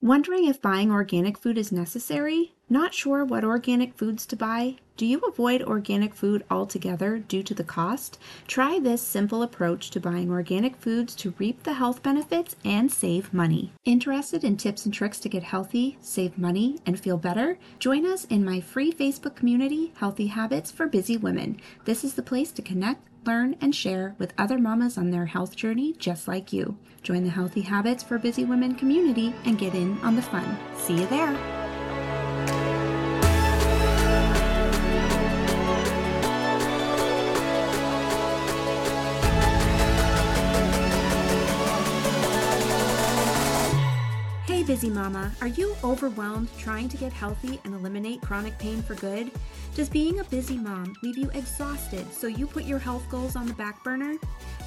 Wondering if buying organic food is necessary? Not sure what organic foods to buy? Do you avoid organic food altogether due to the cost? Try this simple approach to buying organic foods to reap the health benefits and save money. Interested in tips and tricks to get healthy, save money, and feel better? Join us in my free Facebook community, Healthy Habits for Busy Women. This is the place to connect learn, and share with other mamas on their health journey just like you. Join the Healthy Habits for Busy Women community and get in on the fun. See you there. Busy mama, are you overwhelmed trying to get healthy and eliminate chronic pain for good? Does being a busy mom leave you exhausted so you put your health goals on the back burner?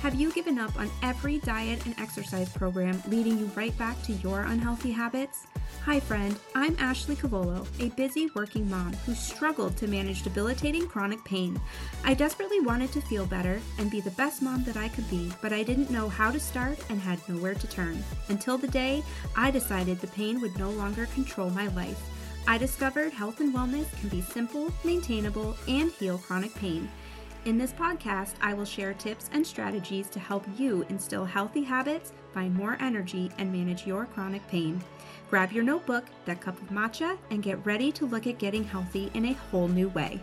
Have you given up on every diet and exercise program leading you right back to your unhealthy habits? Hi, friend. I'm Ashley Cavolo, a busy working mom who struggled to manage debilitating chronic pain. I desperately wanted to feel better and be the best mom that I could be, but I didn't know how to start and had nowhere to turn. Until the day I decided the pain would no longer control my life. I discovered health and wellness can be simple, maintainable, and heal chronic pain. In this podcast, I will share tips and strategies to help you instill healthy habits, find more energy, and manage your chronic pain. Grab your notebook, that cup of matcha, and get ready to look at getting healthy in a whole new way.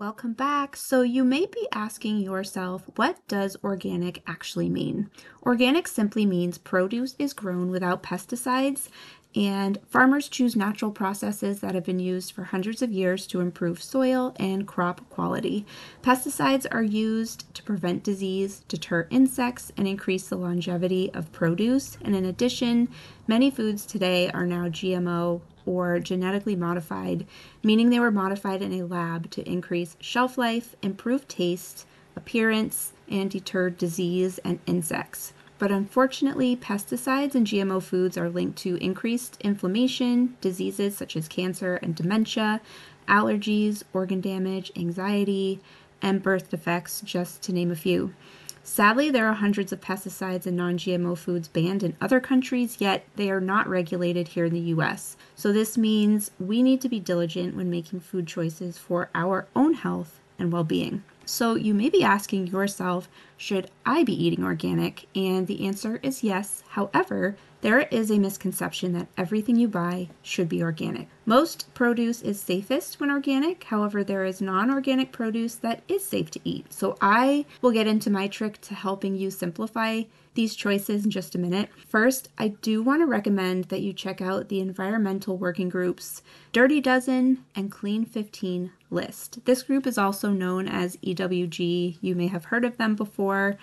Welcome back. So, you may be asking yourself, what does organic actually mean? Organic simply means produce is grown without pesticides, and farmers choose natural processes that have been used for hundreds of years to improve soil and crop quality. Pesticides are used to prevent disease, deter insects, and increase the longevity of produce. And in addition, many foods today are now GMO or genetically modified, meaning they were modified in a lab to increase shelf life, improve taste, appearance, and deter disease and insects. But unfortunately, pesticides and GMO foods are linked to increased inflammation, diseases such as cancer and dementia, allergies, organ damage, anxiety, and birth defects, just to name a few. Sadly, there are hundreds of pesticides and non GMO foods banned in other countries, yet they are not regulated here in the US. So, this means we need to be diligent when making food choices for our own health and well being. So, you may be asking yourself, should I be eating organic? And the answer is yes. However, there is a misconception that everything you buy should be organic. Most produce is safest when organic, however, there is non organic produce that is safe to eat. So I will get into my trick to helping you simplify these choices in just a minute. First, I do want to recommend that you check out the environmental working groups Dirty Dozen and Clean 15 list. This group is also known as EWG. You may have heard of them before.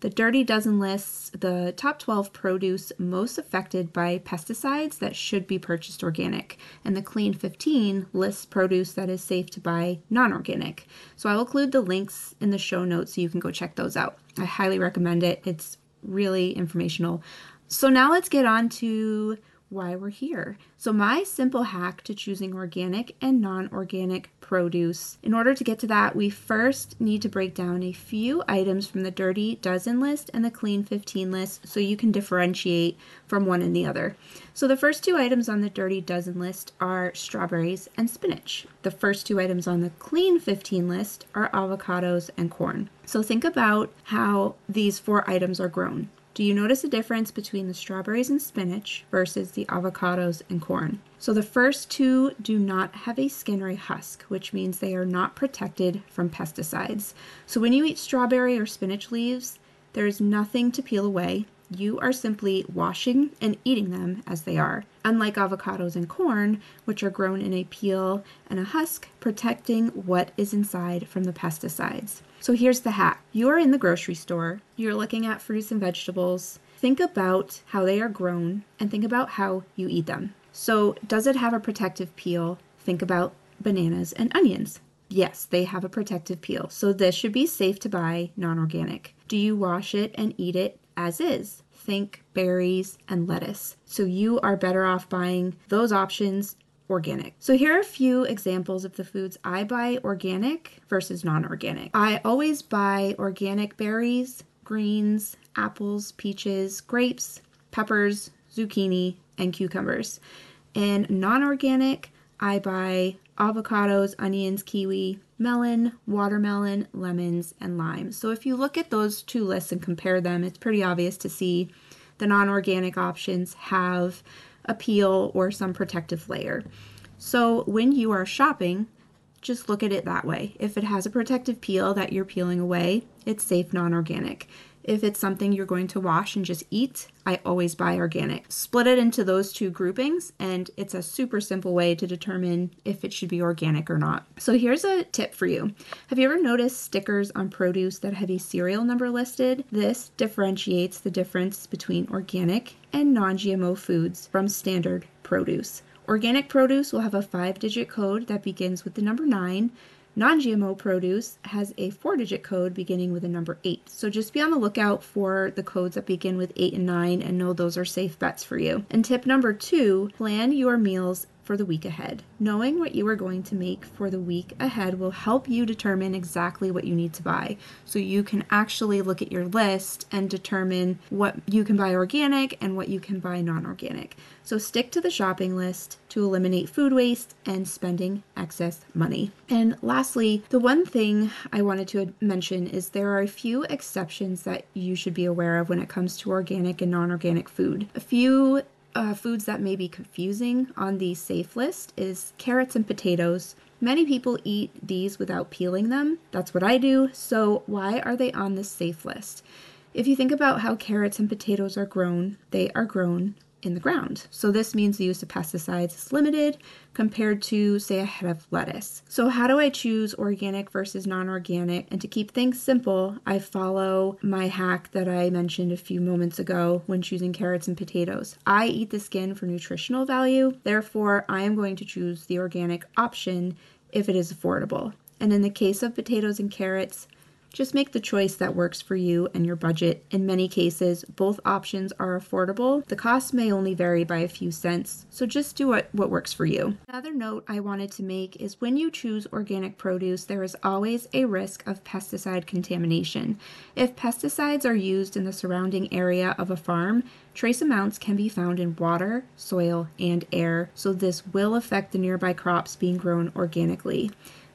The Dirty Dozen lists the top 12 produce most affected by pesticides that should be purchased organic, and the Clean 15 lists produce that is safe to buy non organic. So I will include the links in the show notes so you can go check those out. I highly recommend it, it's really informational. So now let's get on to why we're here. So, my simple hack to choosing organic and non organic produce. In order to get to that, we first need to break down a few items from the Dirty Dozen list and the Clean 15 list so you can differentiate from one and the other. So, the first two items on the Dirty Dozen list are strawberries and spinach. The first two items on the Clean 15 list are avocados and corn. So, think about how these four items are grown. Do you notice a difference between the strawberries and spinach versus the avocados and corn? So the first two do not have a skin or a husk, which means they are not protected from pesticides. So when you eat strawberry or spinach leaves, there is nothing to peel away. You are simply washing and eating them as they are. Unlike avocados and corn, which are grown in a peel and a husk, protecting what is inside from the pesticides. So here's the hack you're in the grocery store, you're looking at fruits and vegetables. Think about how they are grown and think about how you eat them. So, does it have a protective peel? Think about bananas and onions. Yes, they have a protective peel. So, this should be safe to buy non organic. Do you wash it and eat it as is? think berries and lettuce. So you are better off buying those options organic. So here are a few examples of the foods I buy organic versus non-organic. I always buy organic berries, greens, apples, peaches, grapes, peppers, zucchini, and cucumbers. And non-organic, I buy avocados, onions, kiwi, melon, watermelon, lemons, and limes. So if you look at those two lists and compare them, it's pretty obvious to see the non organic options have a peel or some protective layer. So when you are shopping, just look at it that way. If it has a protective peel that you're peeling away, it's safe non organic. If it's something you're going to wash and just eat, I always buy organic. Split it into those two groupings, and it's a super simple way to determine if it should be organic or not. So, here's a tip for you Have you ever noticed stickers on produce that have a serial number listed? This differentiates the difference between organic and non GMO foods from standard produce. Organic produce will have a five digit code that begins with the number nine Non GMO produce has a four digit code beginning with a number eight. So just be on the lookout for the codes that begin with eight and nine and know those are safe bets for you. And tip number two plan your meals for the week ahead. Knowing what you are going to make for the week ahead will help you determine exactly what you need to buy. So you can actually look at your list and determine what you can buy organic and what you can buy non organic. So stick to the shopping list to eliminate food waste and spending excess money. And lastly, the one thing I wanted to mention is there are a few exceptions that you should be aware of when it comes to organic and non organic food. A few uh, foods that may be confusing on the safe list is carrots and potatoes. Many people eat these without peeling them. That's what I do. So, why are they on this safe list? If you think about how carrots and potatoes are grown, they are grown in the ground. So this means the use of pesticides is limited compared to, say, a head of lettuce. So, how do I choose organic versus non organic? And to keep things simple, I follow my hack that I mentioned a few moments ago when choosing carrots and potatoes. I eat the skin for nutritional value, therefore, I am going to choose the organic option if it is affordable. And in the case of potatoes and carrots, just make the choice that works for you and your budget. In many cases, both options are affordable. The cost may only vary by a few cents, so just do what, what works for you. Another note I wanted to make is when you choose organic produce, there is always a risk of pesticide contamination. If pesticides are used in the surrounding area of a farm, trace amounts can be found in water, soil, and air, so this will affect the nearby crops being grown organically.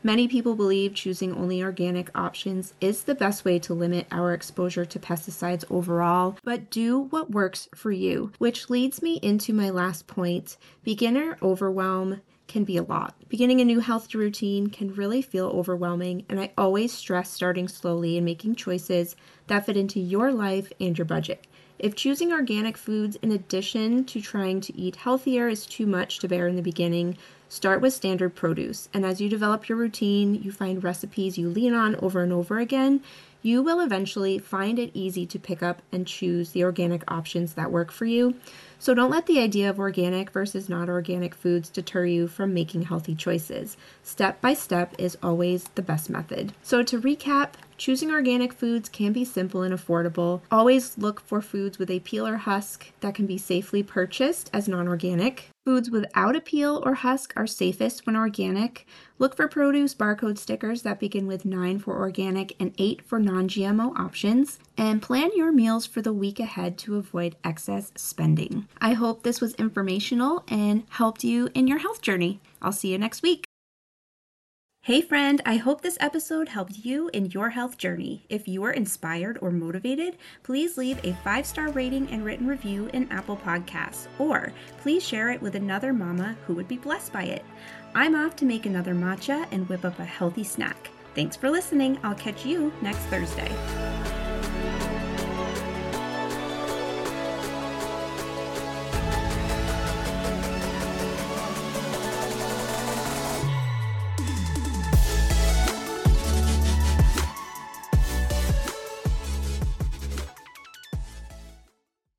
Many people believe choosing only organic options is the best way to limit our exposure to pesticides overall, but do what works for you. Which leads me into my last point beginner overwhelm can be a lot. Beginning a new health routine can really feel overwhelming, and I always stress starting slowly and making choices that fit into your life and your budget. If choosing organic foods in addition to trying to eat healthier is too much to bear in the beginning, Start with standard produce, and as you develop your routine, you find recipes you lean on over and over again, you will eventually find it easy to pick up and choose the organic options that work for you. So don't let the idea of organic versus not organic foods deter you from making healthy choices. Step by step is always the best method. So to recap, Choosing organic foods can be simple and affordable. Always look for foods with a peel or husk that can be safely purchased as non organic. Foods without a peel or husk are safest when organic. Look for produce barcode stickers that begin with 9 for organic and 8 for non GMO options. And plan your meals for the week ahead to avoid excess spending. I hope this was informational and helped you in your health journey. I'll see you next week. Hey, friend, I hope this episode helped you in your health journey. If you are inspired or motivated, please leave a five star rating and written review in Apple Podcasts, or please share it with another mama who would be blessed by it. I'm off to make another matcha and whip up a healthy snack. Thanks for listening. I'll catch you next Thursday.